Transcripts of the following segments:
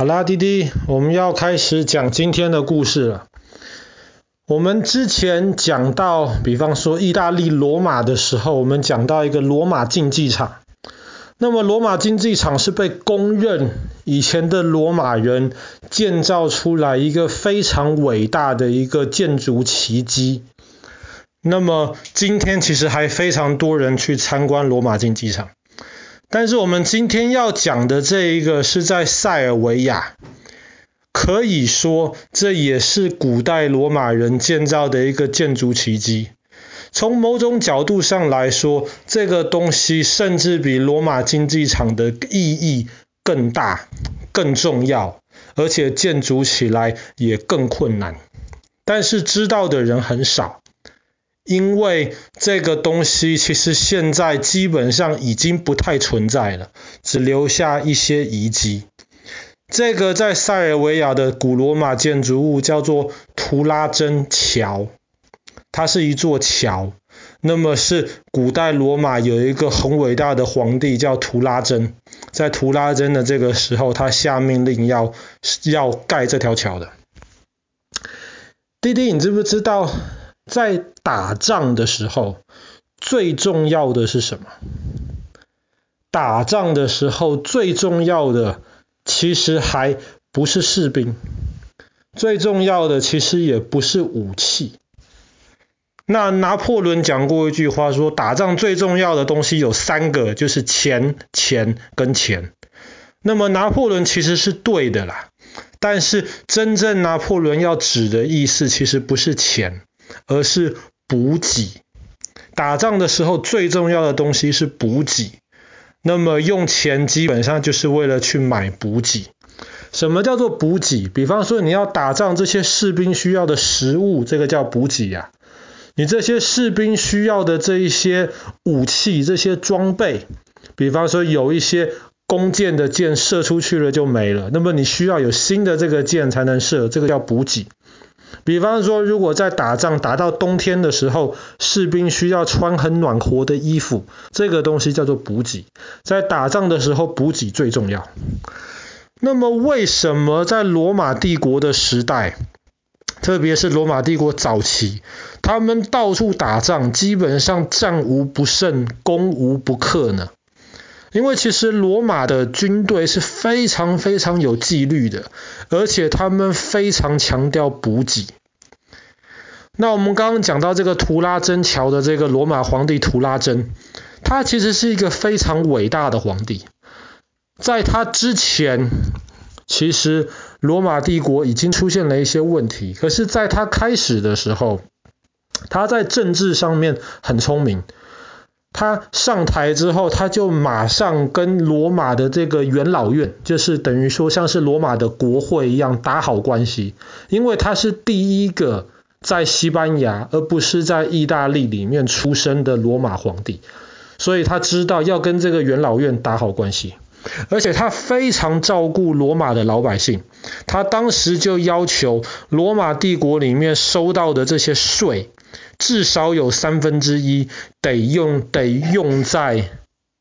好啦，弟弟，我们要开始讲今天的故事了。我们之前讲到，比方说意大利罗马的时候，我们讲到一个罗马竞技场。那么罗马竞技场是被公认以前的罗马人建造出来一个非常伟大的一个建筑奇迹。那么今天其实还非常多人去参观罗马竞技场。但是我们今天要讲的这一个是在塞尔维亚，可以说这也是古代罗马人建造的一个建筑奇迹。从某种角度上来说，这个东西甚至比罗马竞技场的意义更大、更重要，而且建筑起来也更困难。但是知道的人很少。因为这个东西其实现在基本上已经不太存在了，只留下一些遗迹。这个在塞尔维亚的古罗马建筑物叫做图拉真桥，它是一座桥。那么是古代罗马有一个很伟大的皇帝叫图拉真，在图拉真的这个时候，他下命令要要盖这条桥的。弟弟，你知不知道？在打仗的时候，最重要的是什么？打仗的时候最重要的，其实还不是士兵，最重要的其实也不是武器。那拿破仑讲过一句话说，打仗最重要的东西有三个，就是钱、钱跟钱。那么拿破仑其实是对的啦，但是真正拿破仑要指的意思，其实不是钱。而是补给。打仗的时候最重要的东西是补给。那么用钱基本上就是为了去买补给。什么叫做补给？比方说你要打仗，这些士兵需要的食物，这个叫补给呀。你这些士兵需要的这一些武器、这些装备，比方说有一些弓箭的箭射出去了就没了，那么你需要有新的这个箭才能射，这个叫补给。比方说，如果在打仗打到冬天的时候，士兵需要穿很暖和的衣服，这个东西叫做补给。在打仗的时候，补给最重要。那么，为什么在罗马帝国的时代，特别是罗马帝国早期，他们到处打仗，基本上战无不胜，攻无不克呢？因为其实罗马的军队是非常非常有纪律的，而且他们非常强调补给。那我们刚刚讲到这个图拉真桥的这个罗马皇帝图拉真，他其实是一个非常伟大的皇帝。在他之前，其实罗马帝国已经出现了一些问题，可是在他开始的时候，他在政治上面很聪明。他上台之后，他就马上跟罗马的这个元老院，就是等于说像是罗马的国会一样打好关系，因为他是第一个在西班牙而不是在意大利里面出生的罗马皇帝，所以他知道要跟这个元老院打好关系，而且他非常照顾罗马的老百姓，他当时就要求罗马帝国里面收到的这些税。至少有三分之一得用得用在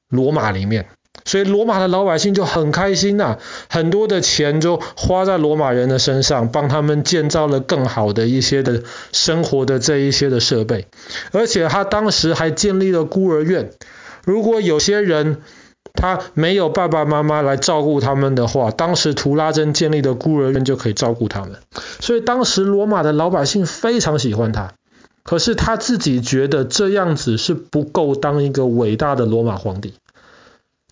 罗马里面，所以罗马的老百姓就很开心呐、很多的钱就花在罗马人的身上，帮他们建造了更好的一些的生活的这一些的设备，而且他当时还建立了孤儿院，如果有些人他没有爸爸妈妈来照顾他们的话，当时图拉真建立的孤儿院就可以照顾他们，所以当时罗马的老百姓非常喜欢他。可是他自己觉得这样子是不够当一个伟大的罗马皇帝。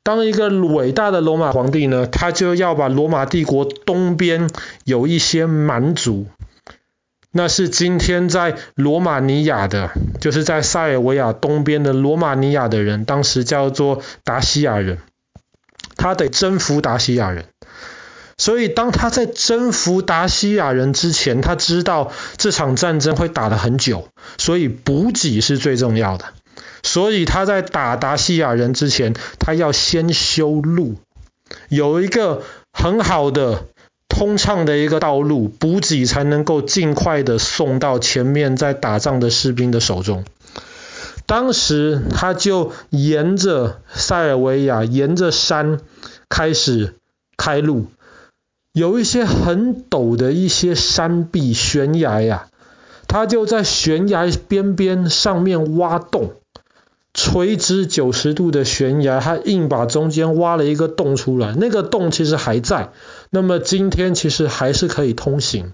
当一个伟大的罗马皇帝呢，他就要把罗马帝国东边有一些蛮族，那是今天在罗马尼亚的，就是在塞尔维亚东边的罗马尼亚的人，当时叫做达西亚人，他得征服达西亚人。所以，当他在征服达西亚人之前，他知道这场战争会打得很久，所以补给是最重要的。所以他在打达西亚人之前，他要先修路，有一个很好的通畅的一个道路，补给才能够尽快的送到前面在打仗的士兵的手中。当时他就沿着塞尔维亚，沿着山开始开路。有一些很陡的一些山壁、悬崖呀、啊，他就在悬崖边边上面挖洞，垂直九十度的悬崖，他硬把中间挖了一个洞出来，那个洞其实还在，那么今天其实还是可以通行。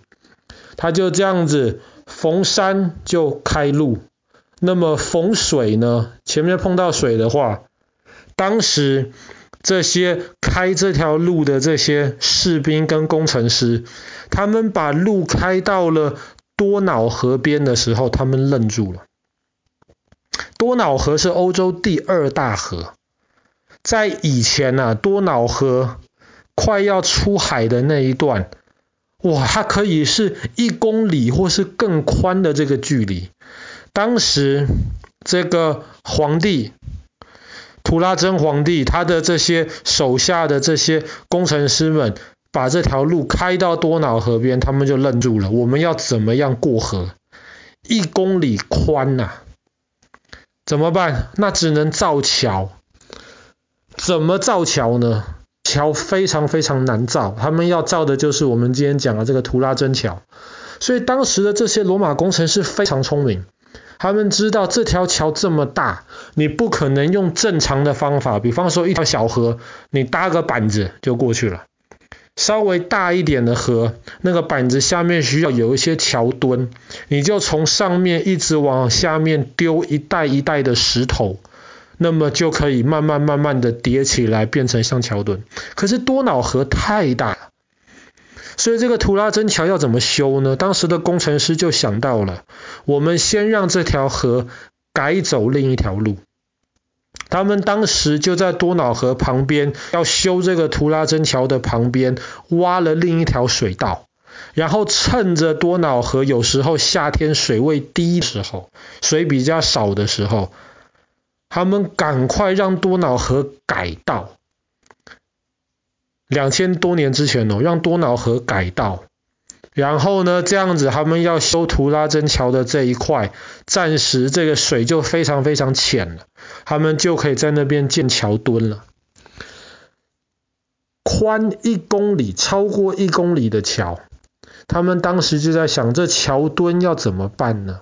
他就这样子逢山就开路，那么逢水呢，前面碰到水的话，当时这些开这条路的这些士兵跟工程师，他们把路开到了多瑙河边的时候，他们愣住了。多瑙河是欧洲第二大河，在以前呢、啊，多瑙河快要出海的那一段。哇，它可以是一公里或是更宽的这个距离。当时这个皇帝图拉真皇帝，他的这些手下的这些工程师们，把这条路开到多瑙河边，他们就愣住了。我们要怎么样过河？一公里宽呐、怎么办？那只能造桥。怎么造桥呢？桥非常非常难造，他们要造的就是我们今天讲的这个图拉真桥。所以当时的这些罗马工程师非常聪明，他们知道这条桥这么大，你不可能用正常的方法，比方说一条小河，你搭个板子就过去了。稍微大一点的河，那个板子下面需要有一些桥墩，你就从上面一直往下面丢一袋一袋的石头。那么就可以慢慢慢慢的叠起来，变成像桥墩。可是多瑙河太大，所以这个图拉真桥要怎么修呢？当时的工程师就想到了，我们先让这条河改走另一条路。他们当时就在多瑙河旁边要修这个图拉真桥的旁边挖了另一条水道，然后趁着多瑙河有时候夏天水位低的时候，水比较少的时候。他们赶快让多瑙河改道，两千多年之前哦，让多瑙河改道，然后呢，这样子他们要修图拉真桥的这一块，暂时这个水就非常非常浅了，他们就可以在那边建桥墩了。宽一公里，超过一公里的桥，他们当时就在想，这桥墩要怎么办呢？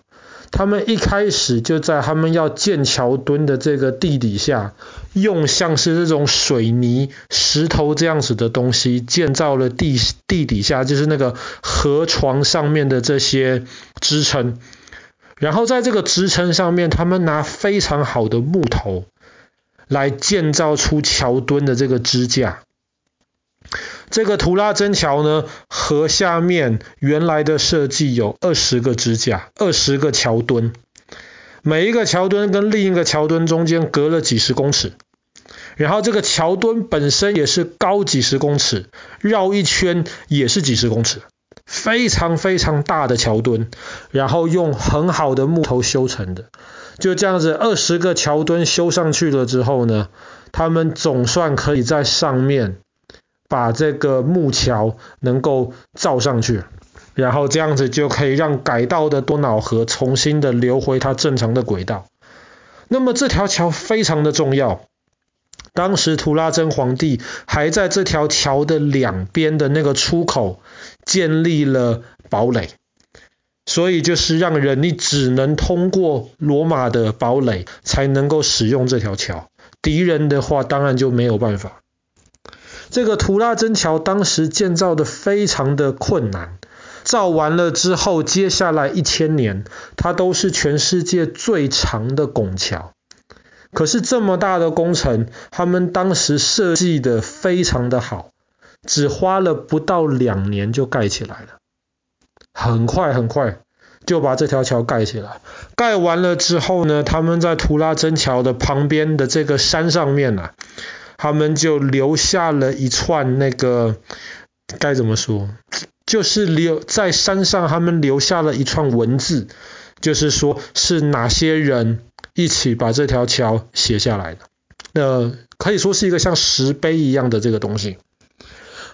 他们一开始就在他们要建桥墩的这个地底下，用像是这种水泥、石头这样子的东西建造了地地底下，就是那个河床上面的这些支撑。然后在这个支撑上面，他们拿非常好的木头来建造出桥墩的这个支架。这个图拉真桥呢，河下面原来的设计有二十个支架，二十个桥墩，每一个桥墩跟另一个桥墩中间隔了几十公尺，然后这个桥墩本身也是高几十公尺，绕一圈也是几十公尺，非常非常大的桥墩，然后用很好的木头修成的，就这样子二十个桥墩修上去了之后呢，他们总算可以在上面。把这个木桥能够造上去，然后这样子就可以让改道的多瑙河重新的流回它正常的轨道。那么这条桥非常的重要，当时图拉真皇帝还在这条桥的两边的那个出口建立了堡垒，所以就是让人你只能通过罗马的堡垒才能够使用这条桥，敌人的话当然就没有办法。这个图拉真桥当时建造的非常的困难，造完了之后，接下来一千年，它都是全世界最长的拱桥。可是这么大的工程，他们当时设计的非常的好，只花了不到两年就盖起来了，很快很快就把这条桥盖起来。盖完了之后呢，他们在图拉真桥的旁边的这个山上面啊。他们就留下了一串那个该怎么说，就是留在山上，他们留下了一串文字，就是说是哪些人一起把这条桥写下来的。那可以说是一个像石碑一样的这个东西。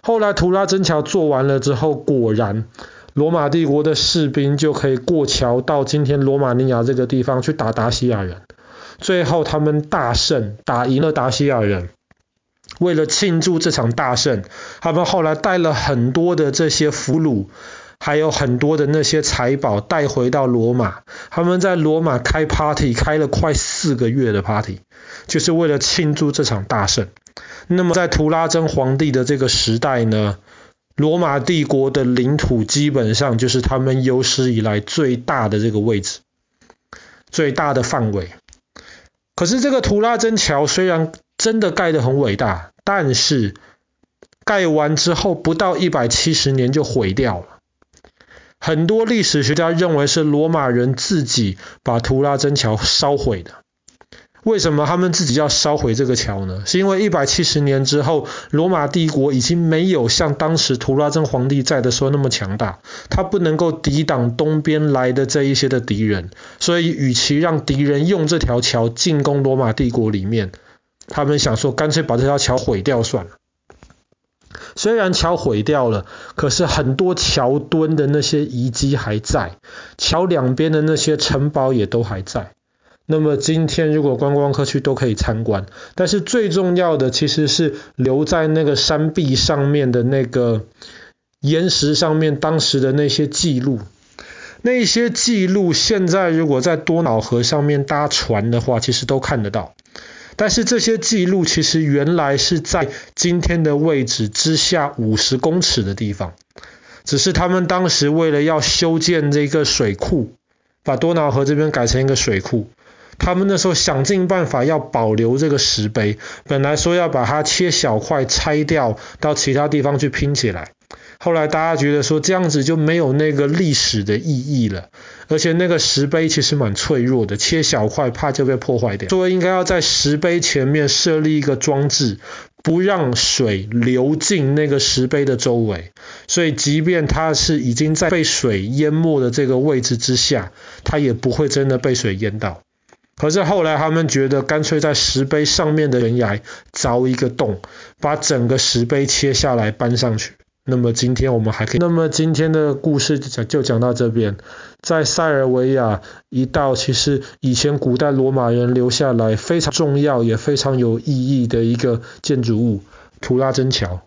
后来图拉真桥做完了之后，果然罗马帝国的士兵就可以过桥到今天罗马尼亚这个地方去打达西亚人。最后他们大胜，打赢了达西亚人。为了庆祝这场大胜，他们后来带了很多的这些俘虏，还有很多的那些财宝带回到罗马。他们在罗马开 party，开了快四个月的 party，就是为了庆祝这场大胜。那么在图拉真皇帝的这个时代呢，罗马帝国的领土基本上就是他们有史以来最大的这个位置，最大的范围。可是这个图拉真桥虽然真的盖得很伟大，但是盖完之后不到一百七十年就毁掉了。很多历史学家认为是罗马人自己把图拉真桥烧毁的。为什么他们自己要烧毁这个桥呢？是因为一百七十年之后，罗马帝国已经没有像当时图拉真皇帝在的时候那么强大，他不能够抵挡东边来的这一些的敌人，所以与其让敌人用这条桥进攻罗马帝国里面，他们想说干脆把这条桥毁掉算了。虽然桥毁掉了，可是很多桥墩的那些遗迹还在，桥两边的那些城堡也都还在。那么今天如果观光客去都可以参观，但是最重要的其实是留在那个山壁上面的那个岩石上面当时的那些记录，那些记录现在如果在多瑙河上面搭船的话，其实都看得到。但是这些记录其实原来是在今天的位置之下五十公尺的地方，只是他们当时为了要修建这个水库，把多瑙河这边改成一个水库。他们那时候想尽办法要保留这个石碑，本来说要把它切小块拆掉，到其他地方去拼起来。后来大家觉得说这样子就没有那个历史的意义了，而且那个石碑其实蛮脆弱的，切小块怕就被破坏掉。所以应该要在石碑前面设立一个装置，不让水流进那个石碑的周围。所以即便它是已经在被水淹没的这个位置之下，它也不会真的被水淹到。可是后来他们觉得，干脆在石碑上面的悬崖凿一个洞，把整个石碑切下来搬上去。那么今天我们还可以，那么今天的故事就讲就讲到这边。在塞尔维亚一道其实以前古代罗马人留下来非常重要也非常有意义的一个建筑物——图拉真桥。